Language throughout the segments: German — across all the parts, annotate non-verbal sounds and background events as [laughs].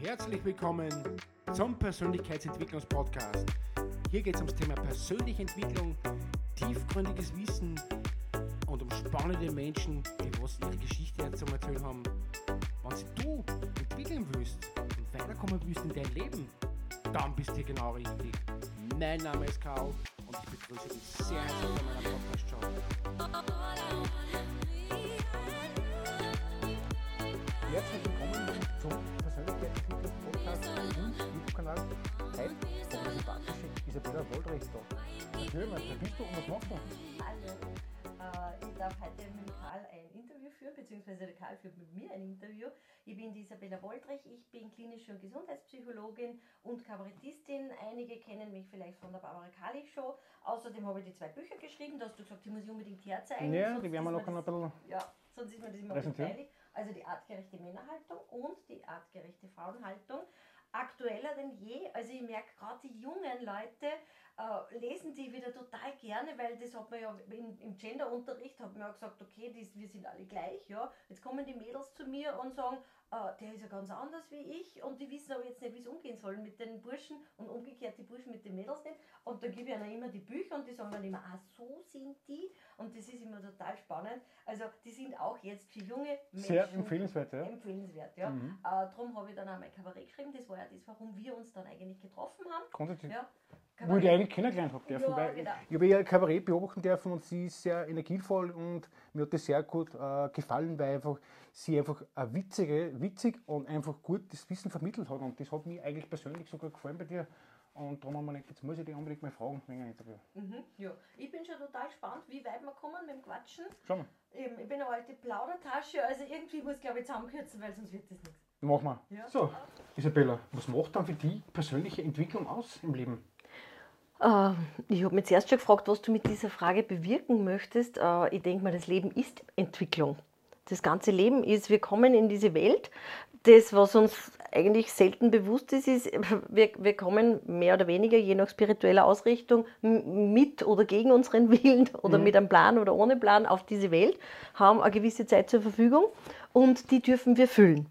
Herzlich willkommen zum Persönlichkeitsentwicklungspodcast. Hier geht es ums Thema persönliche Entwicklung, tiefgründiges Wissen und um spannende Menschen, die was ihre Geschichte zu erzählen haben. Wenn du entwickeln willst und weiterkommen willst in dein Leben, dann bist du hier genau richtig. Mein Name ist Karl begrüße dich sehr herzlich bei meiner Podcast-Show. Herzlich willkommen zum Persönlichkeitsentwicklungspodcast und YouTube-Kanal. Heute ist die sympathische Isabella. Erzähl mal, wer bist du und was machst du? Hallo. Äh, Ich darf heute mit Karl führen, beziehungsweise der Karl führt mit mir ein Interview. Ich bin die Isabella Woldrich, ich bin klinische und Gesundheitspsychologin und Kabarettistin. Einige kennen mich vielleicht von der Barbara Kali Show. Außerdem habe ich die zwei Bücher geschrieben, da hast du gesagt, die muss ich unbedingt herzeigen. Ja, die werden wir noch ein bisschen. ja, sonst ist mir das immer peinlich. Also die artgerechte Männerhaltung und die artgerechte Frauenhaltung. Aktueller denn je. Also ich merke gerade die jungen Leute äh, lesen die wieder total gerne, weil das hat man ja im, im Genderunterricht hat man ja gesagt, okay, das, wir sind alle gleich, ja. Jetzt kommen die Mädels zu mir und sagen, der ist ja ganz anders wie ich und die wissen aber jetzt nicht, wie es umgehen soll mit den Burschen und umgekehrt die Burschen mit den Mädels nicht. Und da gebe ich ihnen immer die Bücher und die sagen dann immer, ah, so sind die. Und das ist immer total spannend. Also die sind auch jetzt für junge Menschen Sehr empfehlenswert, ja. empfehlenswert. Ja. Mhm. Äh, darum habe ich dann auch mein Kabarett geschrieben. Das war ja das, warum wir uns dann eigentlich getroffen haben. Grundsätzlich. Ja. Wo ich eigentlich kennengelernt habe dürfen. Ja, weil genau. Ich habe ihr Kabarett beobachten dürfen und sie ist sehr energievoll und mir hat das sehr gut äh, gefallen, weil einfach sie einfach eine witzige, witzig und einfach gut das Wissen vermittelt hat. Und das hat mir eigentlich persönlich sogar gefallen bei dir. Und darum haben wir gedacht, jetzt muss ich dich unbedingt mal fragen wegen einem Interview. Mhm, ja. Ich bin schon total gespannt, wie weit wir kommen mit dem Quatschen. Schau mal, Eben, ich bin eine alte Plaudertasche, also irgendwie muss ich glaube ich zusammenkürzen, weil sonst wird das nichts. machen wir. Ja. So, Isabella, was macht dann für die persönliche Entwicklung aus im Leben? Äh, ich habe mich zuerst schon gefragt, was du mit dieser Frage bewirken möchtest. Äh, ich denke mal, das Leben ist Entwicklung. Das ganze Leben ist, wir kommen in diese Welt. Das, was uns eigentlich selten bewusst ist, ist, [laughs] wir, wir kommen mehr oder weniger, je nach spiritueller Ausrichtung, mit oder gegen unseren Willen [laughs] oder mit einem Plan oder ohne Plan auf diese Welt, haben eine gewisse Zeit zur Verfügung und die dürfen wir füllen.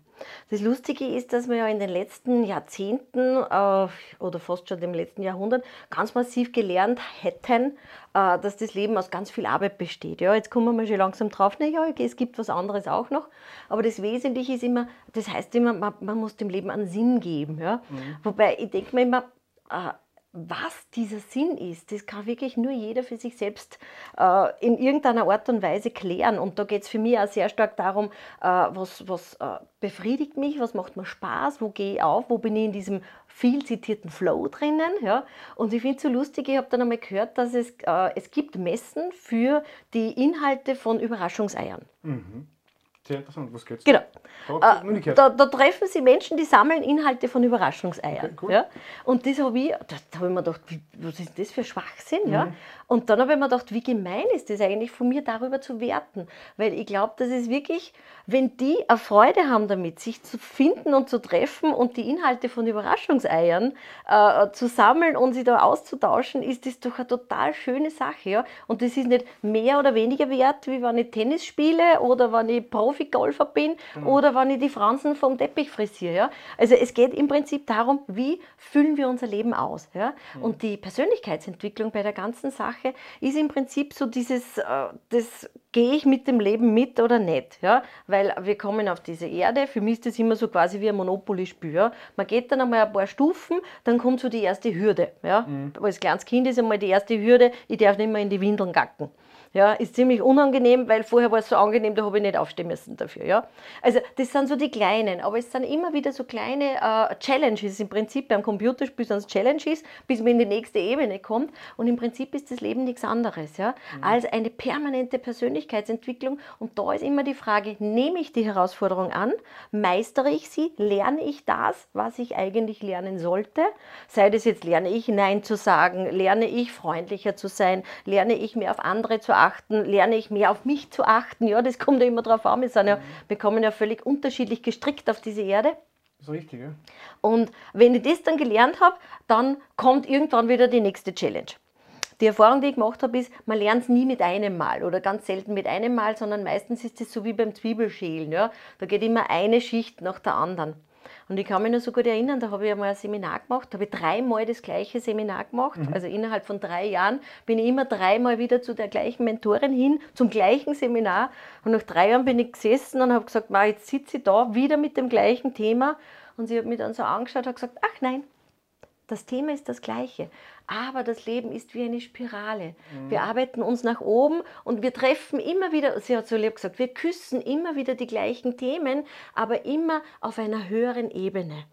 Das Lustige ist, dass wir ja in den letzten Jahrzehnten äh, oder fast schon im letzten Jahrhundert ganz massiv gelernt hätten, äh, dass das Leben aus ganz viel Arbeit besteht. Ja, jetzt kommen wir schon langsam drauf, naja, es gibt was anderes auch noch. Aber das Wesentliche ist immer, das heißt immer, man, man muss dem Leben einen Sinn geben. Ja? Wobei ich denke mir immer, äh, was dieser Sinn ist, das kann wirklich nur jeder für sich selbst äh, in irgendeiner Art und Weise klären. Und da geht es für mich auch sehr stark darum, äh, was, was äh, befriedigt mich, was macht mir Spaß, wo gehe ich auf, wo bin ich in diesem viel zitierten Flow drinnen. Ja? Und ich finde es so lustig, ich habe dann einmal gehört, dass es, äh, es gibt Messen für die Inhalte von Überraschungseiern. Sehr interessant, was geht's? Genau. Äh, da, da treffen sie Menschen, die sammeln Inhalte von Überraschungseiern. Okay, cool. ja? Und das habe ich, da, habe ich mir gedacht, wie, was ist das für Schwachsinn? Mhm. Ja? Und dann habe ich mir gedacht, wie gemein ist das eigentlich von mir, darüber zu werten? Weil ich glaube, das ist wirklich, wenn die eine Freude haben damit, sich zu finden und zu treffen und die Inhalte von Überraschungseiern äh, zu sammeln und sie da auszutauschen, ist das doch eine total schöne Sache. Ja? Und das ist nicht mehr oder weniger wert, wie wenn ich Tennis spiele oder wenn ich Profi-Golfer bin oder wenn ich die Fransen vom Teppich frisiere. Ja? Also es geht im Prinzip darum, wie füllen wir unser Leben aus. Ja? Und die Persönlichkeitsentwicklung bei der ganzen Sache ist im Prinzip so dieses, äh, das gehe ich mit dem Leben mit oder nicht. Ja? Weil wir kommen auf diese Erde, für mich ist das immer so quasi wie ein Monopoly-Spiel. Ja? Man geht dann einmal ein paar Stufen, dann kommt so die erste Hürde. Ja? Als kleines Kind ist einmal die erste Hürde, ich darf nicht mehr in die Windeln gacken. Ja, ist ziemlich unangenehm, weil vorher war es so angenehm, da habe ich nicht aufstehen müssen dafür. Ja? Also das sind so die kleinen, aber es sind immer wieder so kleine äh, Challenges. Im Prinzip beim Computerspiel sind es Challenges, bis man in die nächste Ebene kommt. Und im Prinzip ist das Leben nichts anderes ja? als eine permanente Persönlichkeitsentwicklung. Und da ist immer die Frage, nehme ich die Herausforderung an, meistere ich sie, lerne ich das, was ich eigentlich lernen sollte? Sei das jetzt, lerne ich Nein zu sagen, lerne ich freundlicher zu sein, lerne ich mehr auf andere zu achten, lerne ich mehr auf mich zu achten. Ja, das kommt ja immer drauf an. Wir, sind ja, wir kommen ja völlig unterschiedlich gestrickt auf diese Erde. Das ist richtig, ja. Und wenn ich das dann gelernt habe, dann kommt irgendwann wieder die nächste Challenge. die Erfahrung, die ich gemacht habe, ist, man lernt es nie mit einem Mal oder ganz selten mit einem Mal, sondern meistens ist es so wie beim Zwiebelschälen. Ja? Da geht immer eine Schicht nach der anderen. Und ich kann mich noch so gut erinnern, da habe ich einmal ein Seminar gemacht, da habe ich dreimal das gleiche Seminar gemacht. Mhm. Also innerhalb von drei Jahren bin ich immer dreimal wieder zu der gleichen Mentorin hin, zum gleichen Seminar. Und nach drei Jahren bin ich gesessen und habe gesagt, jetzt sitze ich da wieder mit dem gleichen Thema. Und sie hat mich dann so angeschaut und gesagt, ach nein, das Thema ist das gleiche. Aber das Leben ist wie eine Spirale. Mhm. Wir arbeiten uns nach oben und wir treffen immer wieder, sie hat so lieb gesagt, wir küssen immer wieder die gleichen Themen, aber immer auf einer höheren Ebene.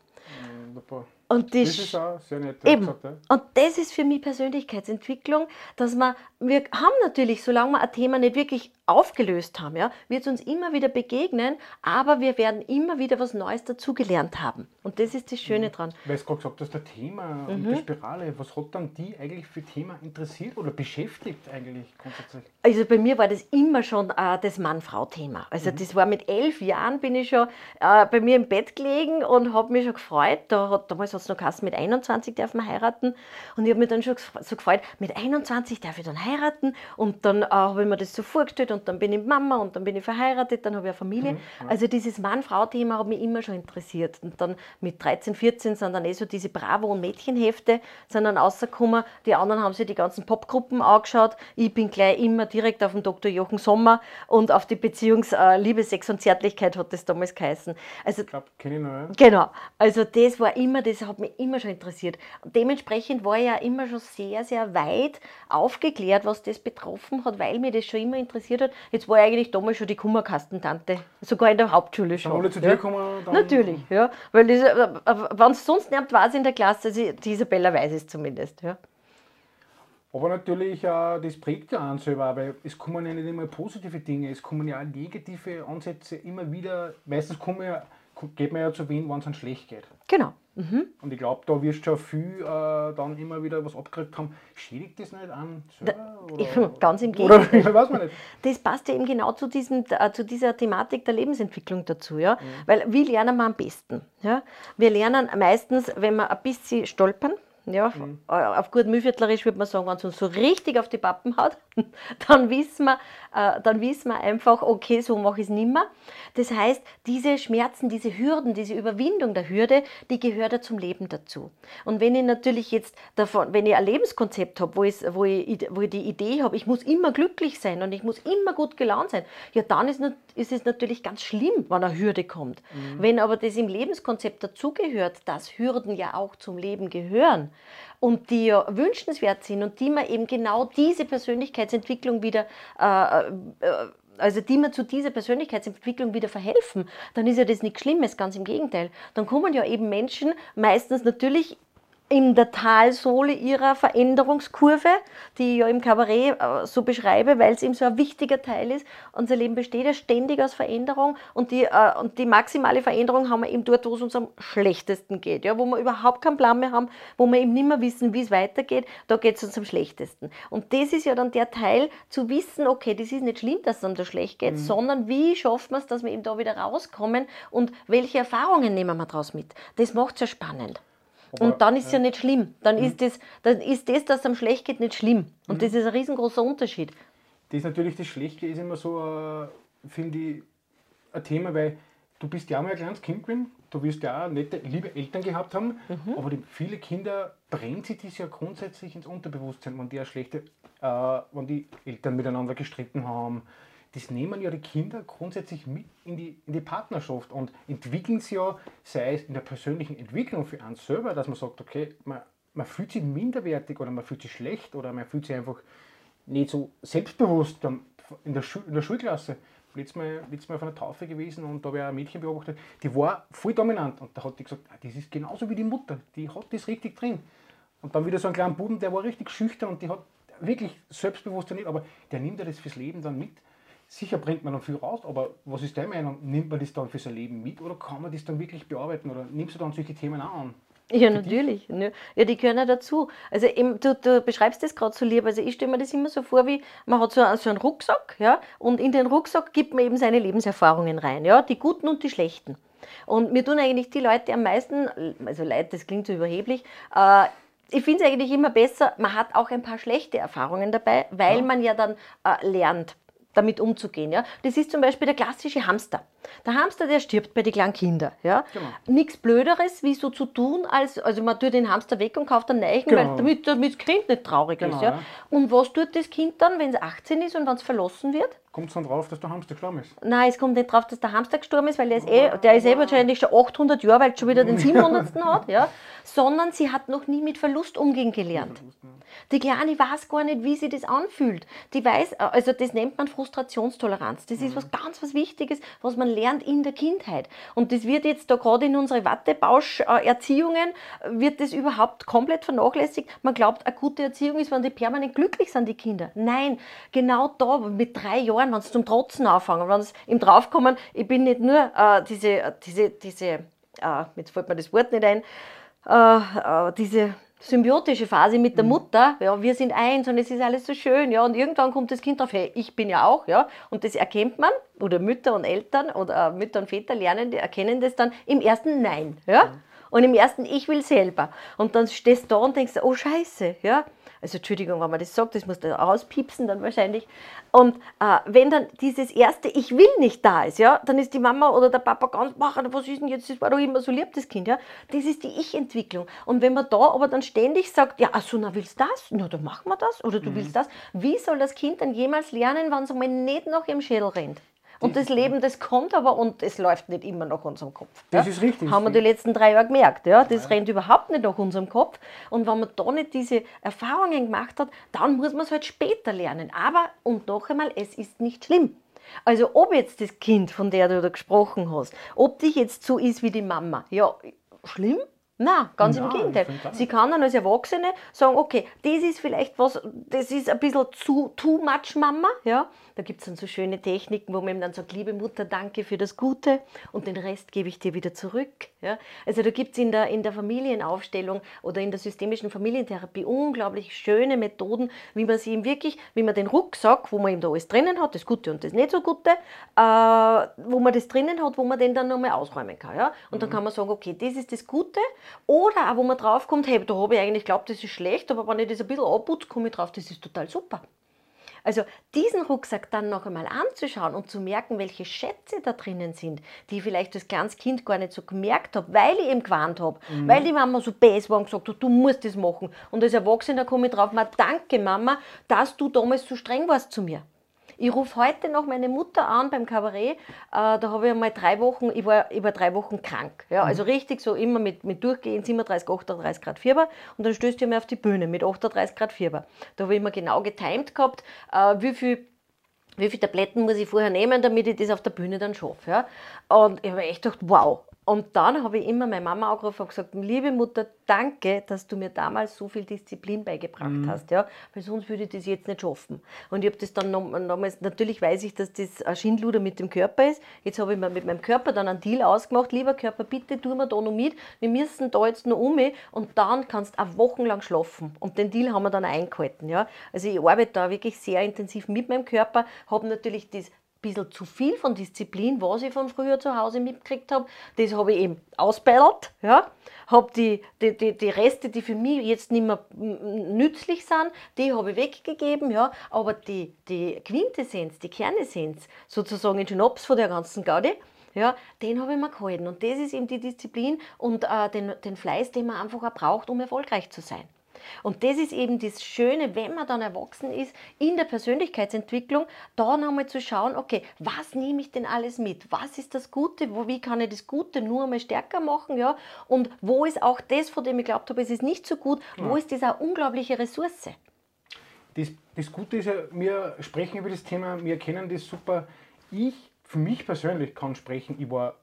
Mhm, und das, das ist auch sehr nett. Eben. Gesagt, ja. Und das ist für mich Persönlichkeitsentwicklung, dass man, wir haben natürlich, solange wir ein Thema nicht wirklich aufgelöst haben, ja, wird es uns immer wieder begegnen, aber wir werden immer wieder was Neues dazugelernt haben. Und das ist das Schöne mhm. dran. Weil du gerade gesagt hast, das Thema mhm. und die Spirale, was hat dann die eigentlich für Thema interessiert oder beschäftigt eigentlich grundsätzlich? Also bei mir war das immer schon äh, das Mann-Frau-Thema. Also mhm. das war mit elf Jahren bin ich schon äh, bei mir im Bett gelegen und habe mich schon gefreut. Da hat, damals hat es noch geheißen, mit 21 darf man heiraten. Und ich habe mich dann schon so gefreut, mit 21 darf ich dann heiraten. Und dann äh, habe ich mir das so vorgestellt und dann bin ich Mama und dann bin ich verheiratet, dann habe ich eine Familie. Mhm. Also dieses Mann-Frau-Thema hat mich immer schon interessiert. Und dann mit 13, 14 sind dann eh so diese Bravo- und Mädchenhefte sind dann rausgekommen. Die anderen haben sich die ganzen Popgruppen angeschaut. Ich bin gleich immer direkt auf den Dr. Jochen Sommer und auf die Beziehungs-, äh, Liebe, Sex und Zärtlichkeit hat das damals geheißen. Also, ich glaube, kenne ich noch, ja. Genau. Also das war immer, das hat mich immer schon interessiert. Und dementsprechend war ich ja immer schon sehr, sehr weit aufgeklärt, was das betroffen hat, weil mir das schon immer interessiert hat. Jetzt war ich eigentlich damals schon die Kummerkastentante, sogar in der Hauptschule schon. Alle zu dir ja. kommen, Natürlich, ja. Weil äh, äh, wenn es sonst niemand weiß in der Klasse, also die Isabella weiß es zumindest. Ja. Aber natürlich, äh, das prägt ja einen selber, weil es kommen ja nicht immer positive Dinge, es kommen ja auch negative Ansätze immer wieder. Meistens kommen ja, geht man ja zu wen, wenn es einem schlecht geht. Genau. Mhm. Und ich glaube, da wirst du schon viel äh, dann immer wieder was abgekriegt haben. Schädigt das nicht an? Oder, Ganz im [laughs] Gegenteil. Oder, weiß man nicht. Das passt ja eben genau zu, diesem, äh, zu dieser Thematik der Lebensentwicklung dazu. Ja? Mhm. Weil wie lernen wir am besten? Ja? Wir lernen meistens, wenn wir ein bisschen stolpern, ja, mhm. Äh, auf gut Mühlviertlerisch würde man sagen, wenn es uns so richtig auf die Pappen hat, [laughs] dann wissen wir, äh, dann wissen wir einfach, okay, so mache ich es nicht mehr. Das heißt, diese Schmerzen, diese Hürden, diese Überwindung der Hürde, die gehört ja zum Leben dazu. Und wenn ich natürlich jetzt davon, wenn ich ein Lebenskonzept habe, wo ich, wo ich, wo ich die Idee habe, ich muss immer glücklich sein und ich muss immer gut gelaunt sein, ja, dann ist, ist es natürlich ganz schlimm, wenn eine Hürde kommt. Mhm. Wenn aber das im Lebenskonzept dazugehört, dass Hürden ja auch zum Leben gehören, und die ja wünschenswert sind und die man eben genau diese Persönlichkeitsentwicklung wieder äh, äh, also die mir zu dieser Persönlichkeitsentwicklung wieder verhelfen, dann ist ja das nichts Schlimmes, ganz im Gegenteil. Dann kommen ja eben Menschen, meistens natürlich in der Talsohle ihrer Veränderungskurve, die ich ja im Kabarett äh, so beschreibe, weil es eben so ein wichtiger Teil ist. Unser Leben besteht ja ständig aus Veränderung und die, äh, und die maximale Veränderung haben wir eben dort, wo es uns am schlechtesten geht, ja, wo wir überhaupt keinen Plan mehr haben, wo wir eben nicht mehr wissen, wie es weitergeht, da geht es uns am schlechtesten. Und das ist ja dann der Teil, zu wissen, okay, das ist nicht schlimm, dass es einem da schlecht geht, mhm. sondern wie schaffen wir es, dass wir eben da wieder rauskommen und welche Erfahrungen nehmen wir daraus mit. Das macht es ja spannend. Aber, und dann ist es ja. ja nicht schlimm. Dann mhm. ist, das, dann ist das, dass es einem schlecht geht, nicht schlimm. Und mhm. das ist ein riesengroßer Unterschied. Das ist natürlich das Schlechte, ist immer so, äh, finde ich, ein Thema, weil du bist ja auch mal ein kleines Kind gewesen, du wirst ja auch nette, liebe Eltern gehabt haben, mhm. aber die, viele Kinder brennt sich das ja grundsätzlich ins Unterbewusstsein, wenn die, schlechte, äh, wenn die Eltern miteinander gestritten haben, das nehmen ja die Kinder grundsätzlich mit in die, in die Partnerschaft und entwickeln sie ja, sei es in der persönlichen Entwicklung für einen selber, dass man sagt, okay, man, man fühlt sich minderwertig oder man fühlt sich schlecht oder man fühlt sich einfach nicht so selbstbewusst in der, Schu in der Schulklasse. Letztes Mal, letztes Mal auf einer Taufe gewesen und da habe ich ein Mädchen beobachtet, die war voll dominant und da hat die gesagt, ah, das ist genauso wie die Mutter, die hat das richtig drin. Und dann wieder so ein kleiner Buben, der war richtig schüchtern und die hat wirklich Selbstbewusstsein nicht, aber der nimmt ja das fürs Leben dann mit Sicher bringt man dann viel raus, aber was ist deine Meinung? Nimmt man das dann für sein Leben mit oder kann man das dann wirklich bearbeiten oder nimmst du dann solche Themen auch an? Ja, natürlich. Ne? Ja, die gehören ja dazu. Also eben, du, du beschreibst das gerade so lieb. Also ich stelle mir das immer so vor, wie man hat so, so einen Rucksack, ja, und in den Rucksack gibt man eben seine Lebenserfahrungen rein, ja, die guten und die schlechten. Und mir tun eigentlich die Leute am meisten, also Leute, das klingt so überheblich, äh, ich finde es eigentlich immer besser, man hat auch ein paar schlechte Erfahrungen dabei, weil ja. man ja dann äh, lernt damit umzugehen. Ja? Das ist zum Beispiel der klassische Hamster. Der Hamster, der stirbt bei den kleinen Kindern. Ja? Genau. Nichts Blöderes, wie so zu tun, als also man tut den Hamster weg und kauft einen neuen, genau. damit, damit das Kind nicht traurig genau, ist. Ja? ja? Und was tut das Kind dann, wenn es 18 ist und wenn es verlassen wird? Kommt es dann drauf, dass der Hamster gestorben ist? Nein, es kommt nicht drauf, dass der Hamster gestorben ist, weil der ist, eh, der ist eh wahrscheinlich schon 800 Jahre, weil schon wieder den 700. [laughs] hat. Ja? Sondern sie hat noch nie mit Verlust umgehen gelernt. Die Kleine weiß gar nicht, wie sie das anfühlt. Die weiß, also das nennt man Frustrationstoleranz. Das ist mhm. was ganz was Wichtiges, was man lernt in der Kindheit. Und das wird jetzt da gerade in unsere Wattebausch-Erziehungen, wird das überhaupt komplett vernachlässigt. Man glaubt, eine gute Erziehung ist, wenn die permanent glücklich sind, die Kinder. Nein, genau da, mit drei Jahren, wenn sie zum Trotzen anfangen, wenn sie im Draufkommen, ich bin nicht nur äh, diese, diese, diese, äh, jetzt fällt mir das Wort nicht ein, äh, äh diese symbiotische Phase mit der mhm. Mutter, ja, wir sind eins und es ist alles so schön, ja, und irgendwann kommt das Kind drauf, hey, ich bin ja auch, ja, und das erkennt man, oder Mütter und Eltern oder Mütter und Väter lernen, die erkennen das dann im ersten Nein, ja, mhm. und im ersten Ich will selber, und dann stehst du da und denkst, oh Scheiße, ja, also Entschuldigung, wenn man das sagt, das muss da rauspiepsen dann wahrscheinlich. Und äh, wenn dann dieses erste Ich will nicht da ist, ja, dann ist die Mama oder der Papa ganz, ach, was ist denn jetzt, das war doch immer so lieb, das Kind, ja. Das ist die Ich-Entwicklung. Und wenn man da aber dann ständig sagt, ja, also na, willst du das? Na, dann machen wir das. Oder du mhm. willst das. Wie soll das Kind dann jemals lernen, wenn es einmal nicht nach ihrem Schädel rennt? Und das Leben, das kommt aber und es läuft nicht immer nach unserem Kopf. Das ja? ist richtig. Haben wir die letzten drei Jahre gemerkt. Ja? Das ja. rennt überhaupt nicht nach unserem Kopf. Und wenn man da nicht diese Erfahrungen gemacht hat, dann muss man es halt später lernen. Aber, und noch einmal, es ist nicht schlimm. Also ob jetzt das Kind, von der du da gesprochen hast, ob dich jetzt so ist wie die Mama, ja, schlimm, na, ganz ja, im Gegenteil. Sie kann dann als Erwachsene sagen, okay, das ist vielleicht was, das ist ein bisschen zu too much Mama, ja. Da gibt es dann so schöne Techniken, wo man ihm dann sagt, liebe Mutter, danke für das Gute und den Rest gebe ich dir wieder zurück. Ja. Also da gibt es in der, in der Familienaufstellung oder in der systemischen Familientherapie unglaublich schöne Methoden, wie man sie ihm wirklich, wie man den Rucksack, wo man ihm da alles drinnen hat, das Gute und das nicht so Gute, äh, wo man das drinnen hat, wo man den dann nochmal ausräumen kann. Ja. Und mhm. dann kann man sagen, okay, das ist das Gute oder auch, wo man draufkommt, hey, da habe ich eigentlich geglaubt, das ist schlecht, aber wenn ich das ein bisschen abputze, komme ich drauf, das ist total super. Also diesen Rucksack dann noch einmal anzuschauen und zu merken, welche Schätze da drinnen sind, die ich vielleicht als kleines Kind gar nicht so gemerkt habe, weil ich eben gewarnt habe, mhm. weil die Mama so bäs war und gesagt hat, du musst das machen. Und als Erwachsener komme ich drauf, danke Mama, dass du damals so streng warst zu mir. Ich rufe heute noch meine Mutter an beim Kabarett. Äh, da habe ich einmal drei Wochen, ich war, war drei Wochen krank. Ja, also mhm. richtig so immer mit, mit Durchgehen, 37, 38 Grad Fieber. Und dann stößt ihr mir auf die Bühne mit 38 Grad Fieber. Da habe ich immer genau getimt gehabt, äh, wie viel wie viele Tabletten muss ich vorher nehmen, damit ich das auf der Bühne dann schaffe. Ja? Und ich habe echt gedacht, wow, und dann habe ich immer meine Mama angerufen und gesagt, liebe Mutter, danke, dass du mir damals so viel Disziplin beigebracht mhm. hast, ja, weil sonst würde ich das jetzt nicht schaffen. Und ich habe das dann damals, natürlich weiß ich, dass das ein Schindluder mit dem Körper ist. Jetzt habe ich mir mit meinem Körper dann einen Deal ausgemacht, lieber Körper, bitte tu mir da noch mit, wir müssen da jetzt noch um und dann kannst du auch wochenlang schlafen. Und den Deal haben wir dann eingehalten, ja. Also ich arbeite da wirklich sehr intensiv mit meinem Körper, habe natürlich das bisschen zu viel von Disziplin, was ich von früher zu Hause mitgekriegt habe. Das habe ich eben ausbellert, ja. Habe die, die, die, die Reste, die für mich jetzt nicht mehr nützlich sind, die habe ich weggegeben, ja. Aber die, die Quintessenz, die Kernessenz, sozusagen den Schnaps von der ganzen Gaudi, ja, den habe ich mir gehalten. Und das ist eben die Disziplin und äh, den, den Fleiß, den man einfach auch braucht, um erfolgreich zu sein. Und das ist eben das Schöne, wenn man dann erwachsen ist, in der Persönlichkeitsentwicklung, da nochmal zu schauen, okay, was nehme ich denn alles mit? Was ist das Gute? Wo, wie kann ich das Gute nur einmal stärker machen? Ja? Und wo ist auch das, von dem ich glaubt habe, es ist nicht so gut, wo ja. ist diese unglaubliche Ressource? Das, das Gute ist ja, wir sprechen über das Thema, wir kennen das super. Ich, für mich persönlich, kann sprechen, ich war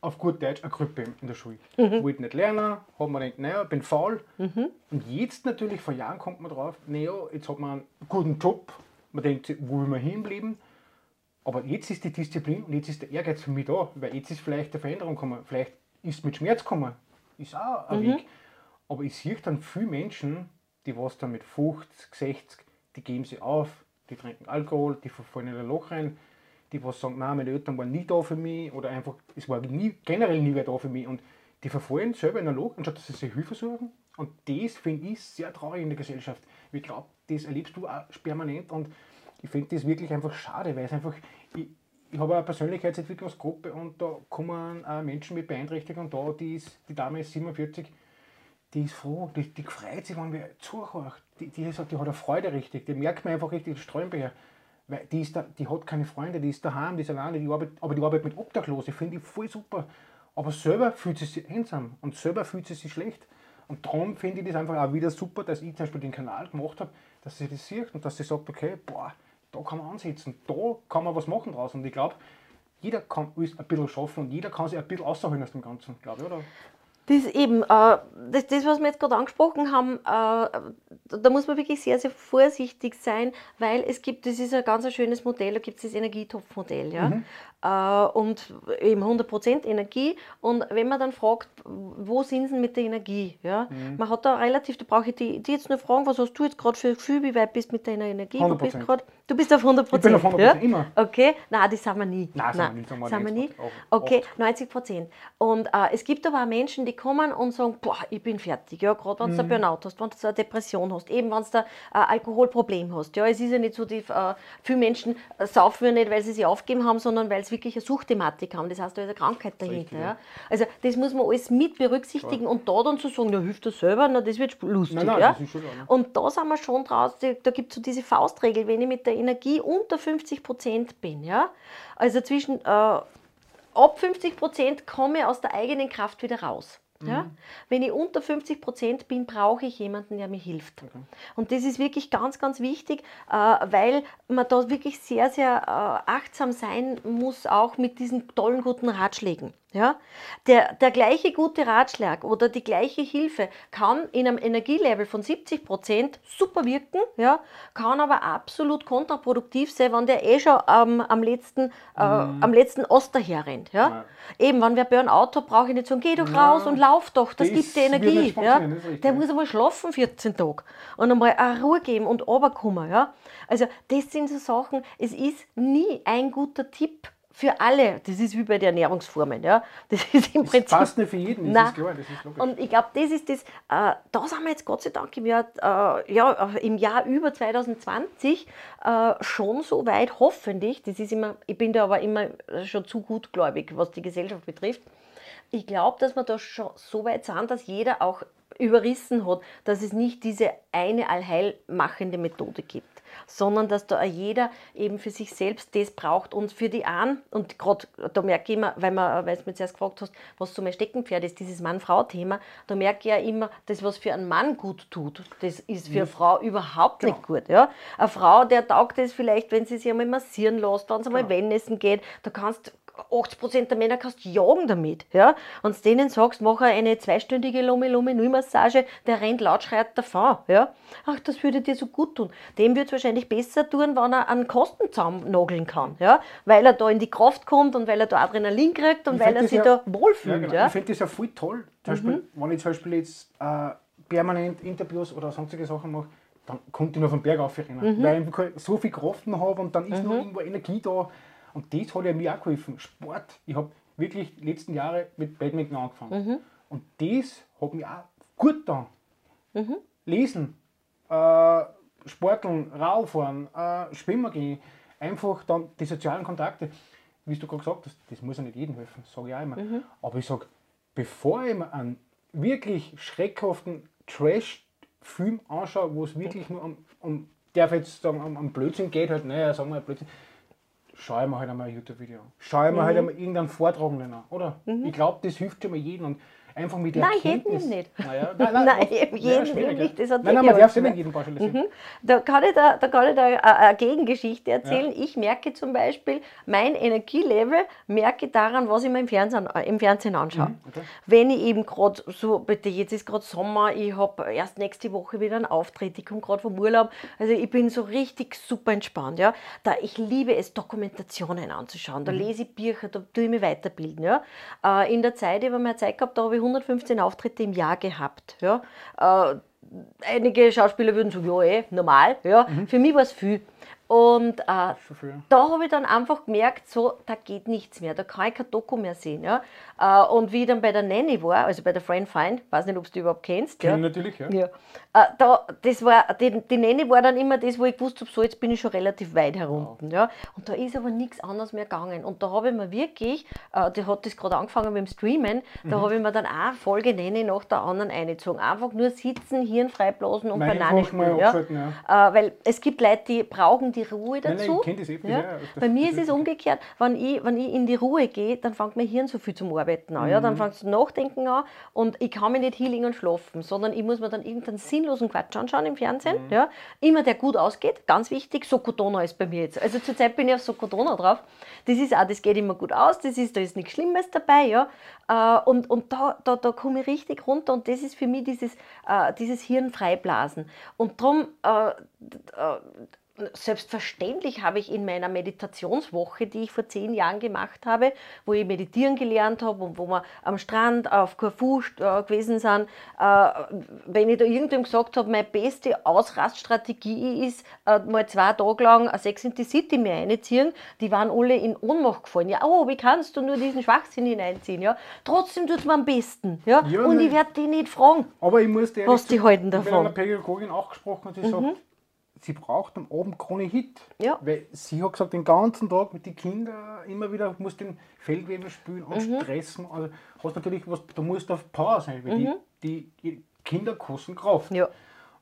auf gut Deutsch eine Gruppe in der Schule. Mhm. Wollte nicht lernen, hat man gedacht, naja, bin faul. Mhm. Und jetzt natürlich, vor Jahren kommt man drauf, naja, jetzt hat man einen guten Job, man denkt, wo will man hinbleiben. Aber jetzt ist die Disziplin und jetzt ist der Ehrgeiz für mich da, weil jetzt ist vielleicht eine Veränderung gekommen, vielleicht ist mit Schmerz gekommen, ist auch ein mhm. Weg. Aber ich sehe dann viele Menschen, die was dann mit 50, 60, die geben sie auf, die trinken Alkohol, die verfallen in ein Loch rein, die was sagen, nein, meine Eltern waren nie da für mich oder einfach, es war nie, generell nie wer da für mich und die verfallen selber Loch, anstatt dass sie sich Hilfe suchen. Und das finde ich sehr traurig in der Gesellschaft. Ich glaube, das erlebst du auch permanent und ich finde das wirklich einfach schade, weil es einfach, ich, ich habe eine Persönlichkeitsentwicklungsgruppe und da kommen auch Menschen mit Beeinträchtigung da, die, ist, die Dame ist 47, die ist froh, die, die freut sich, wenn wir zuhört. Die, die, ist, die hat eine Freude richtig, die merkt man einfach richtig, Strömbeer. Weil die, ist da, die hat keine Freunde, die ist daheim, die ist alleine, die arbeitet, aber die arbeitet mit Obdachlosen, finde ich voll super. Aber selber fühlt sie sich einsam und selber fühlt sie sich schlecht. Und darum finde ich das einfach auch wieder super, dass ich zum Beispiel den Kanal gemacht habe, dass sie das sieht und dass sie sagt, okay, boah, da kann man ansetzen, da kann man was machen draus. Und ich glaube, jeder kann alles ein bisschen schaffen und jeder kann sich ein bisschen außerholen aus dem Ganzen, glaube ich, oder? Das eben, äh, das, das, was wir jetzt gerade angesprochen haben, äh, da muss man wirklich sehr, sehr vorsichtig sein, weil es gibt, das ist ein ganz schönes Modell, da gibt es das Energietopfmodell. Ja? Mhm. Äh, und eben 100% Energie. Und wenn man dann fragt, wo sind sie mit der Energie? Ja? Mhm. Man hat da relativ, da brauche ich die, die jetzt nur fragen, was hast du jetzt gerade für ein Gefühl, wie weit bist du mit deiner Energie? 100%. Du bist, grad, du bist auf 100%. Ich bin auf 100%, ja? immer. Okay, nein, das sind wir nie. Nein, nein sind wir wir nie? Okay, 90%. Und äh, es gibt aber auch Menschen, die kommen und sagen, boah, ich bin fertig. Ja, gerade wenn du mhm. einen Burnout hast, wenn du eine Depression hast, eben wenn du ein Alkoholproblem hast. Ja, es ist ja nicht so, die, äh, viele Menschen saufen ja nicht, weil sie sich aufgeben haben, sondern weil sie wirklich eine Suchtthematik haben. Das heißt, da ist eine Krankheit dahinter. Ja. Also das muss man alles mit berücksichtigen Klar. und da dann zu sagen, na hilft das selber, na das wird lustig. Nein, nein, ja? Und da sind wir schon draus, da gibt es so diese Faustregel, wenn ich mit der Energie unter 50 Prozent bin, ja, also zwischen äh, ab 50 Prozent komme ich aus der eigenen Kraft wieder raus. Ja? Mhm. Wenn ich unter 50 Prozent bin, brauche ich jemanden, der mir hilft. Okay. Und das ist wirklich ganz, ganz wichtig, äh, weil man da wirklich sehr, sehr äh, achtsam sein muss, auch mit diesen tollen, guten Ratschlägen. Ja? Der, der gleiche gute Ratschlag oder die gleiche Hilfe kann in einem Energielevel von 70 Prozent super wirken, ja? kann aber absolut kontraproduktiv sein, wenn der eh schon ähm, am, letzten, äh, mhm. am letzten Ost daherrennt. Ja? ja? Eben, wenn wir Burnout hat, brauche ich nicht sagen, geh doch ja. raus und lauf doch, das, das gibt dir Energie. Ja? Der muss einmal schlafen 14 Tage und einmal eine Ruhe geben und runterkommen. Ja? Also das sind so Sachen, es ist nie ein guter Tipp, für alle. Das ist wie bei den Ernährungsformen. Ja? Das ist im das Prinzip. passt nicht für jeden, das ist klar, das ist logisch. Und ich glaube, das ist das, äh, da sind wir jetzt Gott sei Dank im Jahr, äh, ja, im Jahr über 2020 äh, schon so weit, hoffentlich. Das ist immer, ich bin da aber immer schon zu gutgläubig, was die Gesellschaft betrifft. Ich glaube, dass wir da schon so weit sind, dass jeder auch überrissen hat, dass es nicht diese eine allheilmachende Methode gibt sondern dass da jeder eben für sich selbst das braucht und für die einen, und gerade da merke ich immer, weil, man, weil du mich zuerst gefragt hast, was so mein Steckenpferd ist, dieses Mann-Frau-Thema, da merke ich ja immer, das, was für einen Mann gut tut, das ist für eine mhm. Frau überhaupt genau. nicht gut. Ja? Eine Frau, der taugt das vielleicht, wenn sie sich einmal massieren lässt, wenn sie einmal genau. Wellnessen geht, da kannst 80% der Männer kannst jagen damit. Ja? Und du denen sagst, mach eine zweistündige Lomi-Lomi-Nui-Massage, der rennt laut, schreit davon. Ja? Ach, das würde dir so gut tun. Dem wird es wahrscheinlich besser tun, wenn er einen Kostenzaum nageln kann. Ja? Weil er da in die Kraft kommt und weil er da Adrenalin kriegt und ich weil er sich ja, da wohlfühlt. Ja, genau. ja? Ich finde das ja voll toll. Zum Beispiel, mhm. wenn ich zum Beispiel jetzt äh, permanent Interviews oder sonstige Sachen mache, dann kommt ich nur vom Berg aufrennen. Mhm. Weil ich so viel Kraft noch habe und dann ist mhm. noch irgendwo Energie da und das hat ja mir auch geholfen. Sport. Ich habe wirklich die letzten Jahre mit Badminton angefangen. Mhm. Und das hat mir auch gut getan. Mhm. Lesen, äh, Sporteln, Radfahren, äh, Schwimmen gehen, einfach dann die sozialen Kontakte. Wie du gerade gesagt hast, das muss ja nicht jedem helfen, sage ich auch immer. Mhm. Aber ich sage, bevor ich mir einen wirklich schreckhaften Trash-Film anschaue, wo es wirklich nur um, um darf jetzt sagen, um, um Blödsinn geht, halt, naja, sagen wir Blödsinn, schau ich mir halt einmal ein YouTube-Video. Schau ich mir halt mhm. halt einmal irgendeinen Vortragenden an, oder? Mhm. Ich glaube, das hilft schon mal jedem. Und einfach mit der nein, Erkenntnis... Nein, nicht. Naja, nein, nein, [laughs] nein, jedem ja, nicht. Das hat nein, nein, man darf nicht jedem pauschalisieren. Mhm. Da kann ich da, da, kann ich da eine Gegengeschichte erzählen. Ja. Ich merke zum Beispiel, mein Energielevel merke daran, was ich mir im Fernsehen, im Fernsehen anschaue. Mhm, okay. Wenn ich eben gerade so, bitte, jetzt ist gerade Sommer, ich habe erst nächste Woche wieder einen Auftritt, ich komme gerade vom Urlaub, also ich bin so richtig super entspannt. Ja. Da, ich liebe es, Dokumentationen anzuschauen, da mhm. lese ich Bücher, da tue ich mich weiterbilden. Ja. Äh, in der Zeit, ich habe mehr Zeit gehabt, da habe ich 115 Auftritte im Jahr gehabt. Ja. Äh, einige Schauspieler würden sagen, ja, eh, normal. Ja. Mhm. Für mich war es viel. Und äh, da habe ich dann einfach gemerkt, so, da geht nichts mehr, da kann ich kein Doku mehr sehen. Ja? Äh, und wie ich dann bei der Nanny war, also bei der Friend Find, weiß nicht, ob du die überhaupt kennst. Kenn Ja? ich natürlich, ja. Ja. Äh, da, das war, die, die Nanny war dann immer das, wo ich gewusst habe, so jetzt bin ich schon relativ weit herunten. Ja. Und da ist aber nichts anderes mehr gegangen. Und da habe ich mir wirklich, äh, die hat das gerade angefangen mit dem Streamen, da Mhm. habe ich mir dann auch Folge Nanny nach der anderen eingezogen. Einfach nur sitzen, Hirn freiblasen und Nein, Banane spielen. Ja. ja. Äh, weil es gibt Leute, die brauchen die Ruhe Nein, nein, dazu. ich das eh, ja. ja, Bei mir ist es umgekehrt, wenn ich, wenn ich in die Ruhe gehe, dann fängt mein Hirn so viel zum Arbeiten an. Mhm. Ja? Dann fängt es zum Nachdenken an und ich kann mich nicht healing und schlafen, sondern ich muss mir dann irgendeinen sinnlosen Quatsch anschauen im Fernsehen. Mhm. Ja? Immer der gut ausgeht, ganz wichtig. Sokotona ist bei mir jetzt. Also zurzeit bin ich auf Sokotona drauf. Das ist auch, das geht immer gut aus, das ist, da ist nichts Schlimmes dabei. Ja? Äh, Und, und da, da, da komme ich richtig runter und das ist für mich dieses, äh, dieses Hirn freiblasen. Und darum äh, Selbstverständlich habe ich in meiner Meditationswoche, die ich vor zehn Jahren gemacht habe, wo ich meditieren gelernt habe und wo wir am Strand auf Corfu äh, gewesen sind, äh, wenn ich da irgendwem gesagt habe, meine beste Ausraststrategie ist, äh, mal zwei Tage lang Sex in the City mir einziehen, die waren alle in Ohnmacht gefallen. Ja, oh, wie kannst du nur diesen Schwachsinn hineinziehen? Ja? Trotzdem tut es mir am besten. Ja? Ja, und ich nein. werde die nicht fragen. Aber ich muss dir Was die halten Ich habe davon? mit einer Pädagogin auch gesprochen und sie sagt, sie braucht am Abend keine Hit. Ja. Weil sie hat gesagt, den ganzen Tag mit den Kindern immer wieder musst den Feldwebel spielen und Mhm. stressen. Also hast natürlich was, du musst auf Power sein, weil die, die, die Kinder kosten Kraft. Mhm. Ja.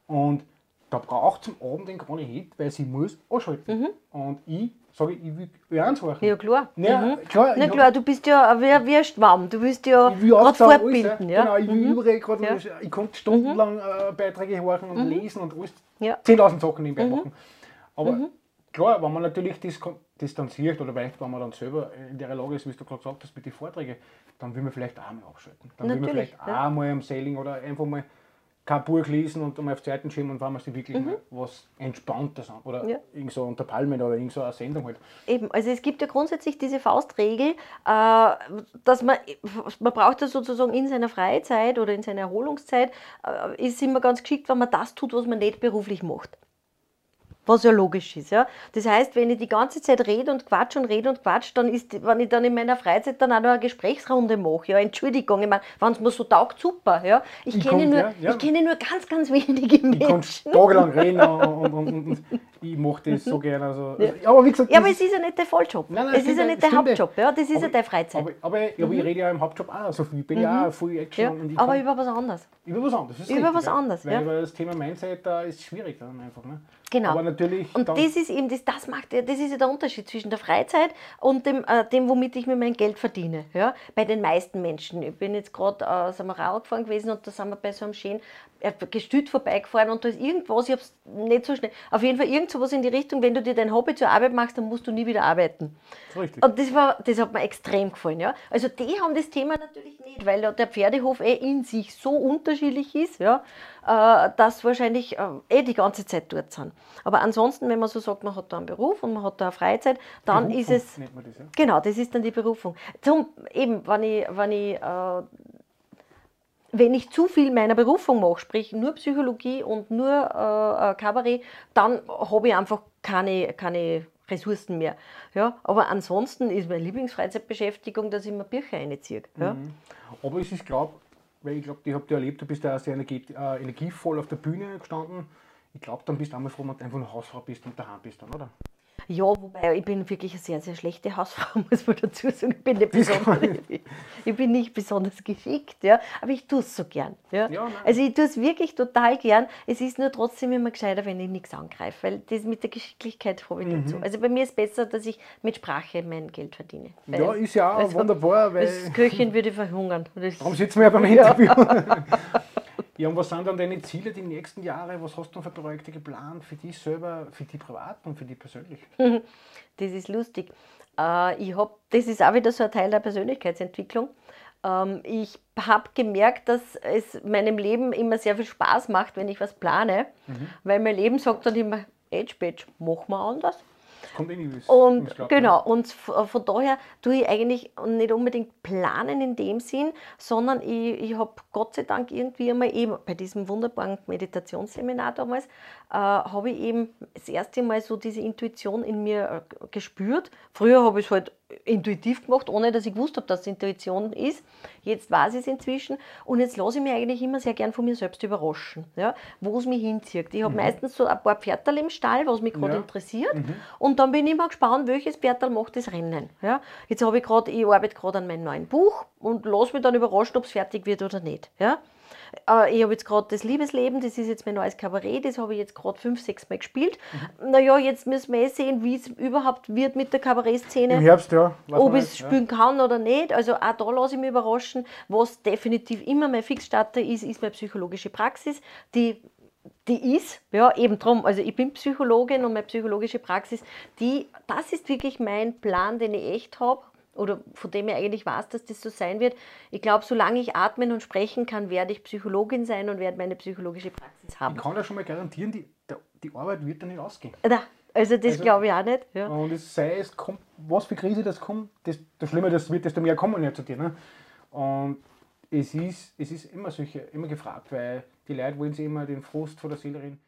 Und da braucht es am Abend den keine Hit, weil sie muss anschalten. Und ich sage, ich will. Mhm. Ja, klar. Ja, Mhm. klar, Na klar, du bist ja wie, wie ein Schwamm. Du willst ja gerade aufsaugen, alles, fortbilden. Ja. Genau, ich will Mhm. überall gerade, Ja. ich konnte stundenlang äh, Beiträge hören und lesen und alles, Ja. 10.000 Sachen nebenbei Mhm. machen. Aber klar, wenn man natürlich das distanziert oder vielleicht, wenn man dann selber in der Lage ist, wie du gerade gesagt hast, mit den Vorträgen, dann will man vielleicht auch mal abschalten. Dann will man Natürlich, vielleicht ja. auch mal am Sailing oder einfach mal kein Buch lesen und einmal auf die Seiten schieben und wenn man sich wirklich mal was Entspanntes an oder Mhm. Ja. irgend so unter Palmen oder irgend so eine Sendung halt. Eben, also es gibt ja grundsätzlich diese Faustregel, äh, dass man, man braucht ja sozusagen in seiner Freizeit oder in seiner Erholungszeit, äh, ist immer ganz geschickt, wenn man das tut, was man nicht beruflich macht. Was ja logisch ist. Ja? Das heißt, wenn ich die ganze Zeit rede und quatsch und rede und quatsch, dann ist, wenn ich dann in meiner Freizeit dann auch noch eine Gesprächsrunde mache, ja, Entschuldigung, ich meine, wenn es mir so taugt, super. Ja? Ich, Ich kenne nur, ja, ja. ich kenne nur ganz, ganz wenige Ich kann Menschen. tagelang reden und, und, und, und, ich mache das so gerne. Also, ja. Aber wie gesagt, Ja, aber es ist ja nicht dein Volljob. Nein, nein, es ist ja nicht ja. Hauptjob. Ja? Das ist Aber- ja deine Freizeit. Aber, aber, aber ich rede ja im Hauptjob auch so viel. Ich bin ja auch viel Action. ja, und ich aber über was anderes. über was anderes. über richtig, was anderes, Weil ja. über das Thema Mindset da ist schwierig dann einfach. Ne? Genau. Aber natürlich. Und das ist eben, das, das, macht, ja- das ist ja der Unterschied zwischen der Freizeit und dem, äh, dem womit ich mir mein Geld verdiene. Ja? Bei den meisten Menschen. Ich bin jetzt gerade äh, sind wir gefahren gewesen und da sind wir bei so einem schönen äh, Gestüt vorbeigefahren und da ist irgendwas, ich habe es nicht so schnell, auf jeden Fall irgend sowas in die Richtung, wenn du dir dein Hobby zur Arbeit machst, dann musst du nie wieder arbeiten. Das richtig. Und das, war, das hat mir extrem gefallen. Ja? Also die haben das Thema natürlich nicht, weil der Pferdehof eh in sich so unterschiedlich ist, ja, äh, dass wahrscheinlich äh, eh die ganze Zeit dort sind. Aber ansonsten, wenn man so sagt, man hat da einen Beruf und man hat da eine Freizeit, dann Berufung ist es... nennt man das, ja. Genau, das ist dann die Berufung. Zum, eben, wenn ich, wenn ich, äh, wenn ich zu viel meiner Berufung mache, sprich nur Psychologie und nur äh, äh, Kabarett, dann habe ich einfach keine, keine Ressourcen mehr. Ja? Aber ansonsten ist meine Lieblingsfreizeitbeschäftigung, dass ich mir Bücher reinziehe. Ja? Mhm. Aber es ist, glaube weil ich glaube, ich habe dir erlebt, du bist ja sehr energie, äh, energievoll auf der Bühne gestanden. Ich glaube, dann bist du einmal froh, wenn du einfach nur Hausfrau bist und daheim bist dann, oder? Ja, wobei ich bin wirklich eine sehr, sehr schlechte Hausfrau, [laughs] muss man dazu sagen. Ich bin nicht, besonders, ich bin nicht besonders geschickt, ja, aber ich tue es so gern. Ja. Ja, also ich tue es wirklich total gern. Es ist nur trotzdem immer gescheiter, wenn ich nichts angreife, weil das mit der Geschicklichkeit habe ich Mhm. dazu. Also bei mir ist besser, dass ich mit Sprache mein Geld verdiene. Ja, ist ja auch also wunderbar, weil Als Köchin würde ich verhungern. Darum sitzen wir ja beim [laughs] Interview. [laughs] Ja. und was sind dann deine Ziele die nächsten Jahre? Was hast du für Projekte geplant für dich selber, für dich privat und für dich persönlich? [laughs] Das ist lustig. Äh, ich hab, das ist auch wieder so ein Teil der Persönlichkeitsentwicklung. Ähm, ich habe gemerkt, dass es meinem Leben immer sehr viel Spaß macht, wenn ich was plane, weil mein Leben sagt dann immer, Edge Badge, machen wir anders. Kommt was. Und Ich glaub, genau, und f- von daher tue ich eigentlich nicht unbedingt planen in dem Sinn, sondern ich, ich habe Gott sei Dank irgendwie einmal eben bei diesem wunderbaren Meditationsseminar damals äh, habe ich eben das erste Mal so diese Intuition in mir äh, gespürt. Früher habe ich es halt intuitiv gemacht, ohne dass ich gewusst habe, dass es Intuition ist. Jetzt weiß ich es inzwischen und jetzt lasse ich mich eigentlich immer sehr gern von mir selbst überraschen, ja, wo es mich hinzieht. Ich habe mhm. meistens so ein paar Pferdal im Stall, was mich gerade ja. interessiert mhm. und dann bin ich immer gespannt, welches Pferdal macht das Rennen. Ja. Jetzt habe ich gerade, ich arbeite gerade an meinem neuen Buch und lasse mich dann überraschen, ob es fertig wird oder nicht. Ja. Äh, ich habe jetzt gerade das Liebesleben, das ist jetzt mein neues Kabarett, das habe ich jetzt gerade fünf, sechs Mal gespielt. Mhm. Naja, jetzt müssen wir eh sehen, wie es überhaupt wird mit der Kabarettszene. Im Herbst, ja. Ob ich es spielen ja. kann oder nicht. Also auch da lasse ich mich überraschen. Was definitiv immer mein Fixstarter ist, ist meine psychologische Praxis, die die ist, ja, eben drum, also ich bin Psychologin und meine psychologische Praxis, die, das ist wirklich mein Plan, den ich echt habe oder von dem ich eigentlich weiß, dass das so sein wird. Ich glaube, solange ich atmen und sprechen kann, werde ich Psychologin sein und werde meine psychologische Praxis haben. Ich kann ja schon mal garantieren, die, die Arbeit wird dann nicht ausgehen. Na, also das also, glaube ich auch nicht. Ja. Und es sei es kommt, was für Krise das kommt, desto schlimmer das wird, desto mehr kommen ja zu dir. Ne? Und es ist, es ist immer solche, immer gefragt, weil die Leute wollen sich immer den Frust vor der Seele reden.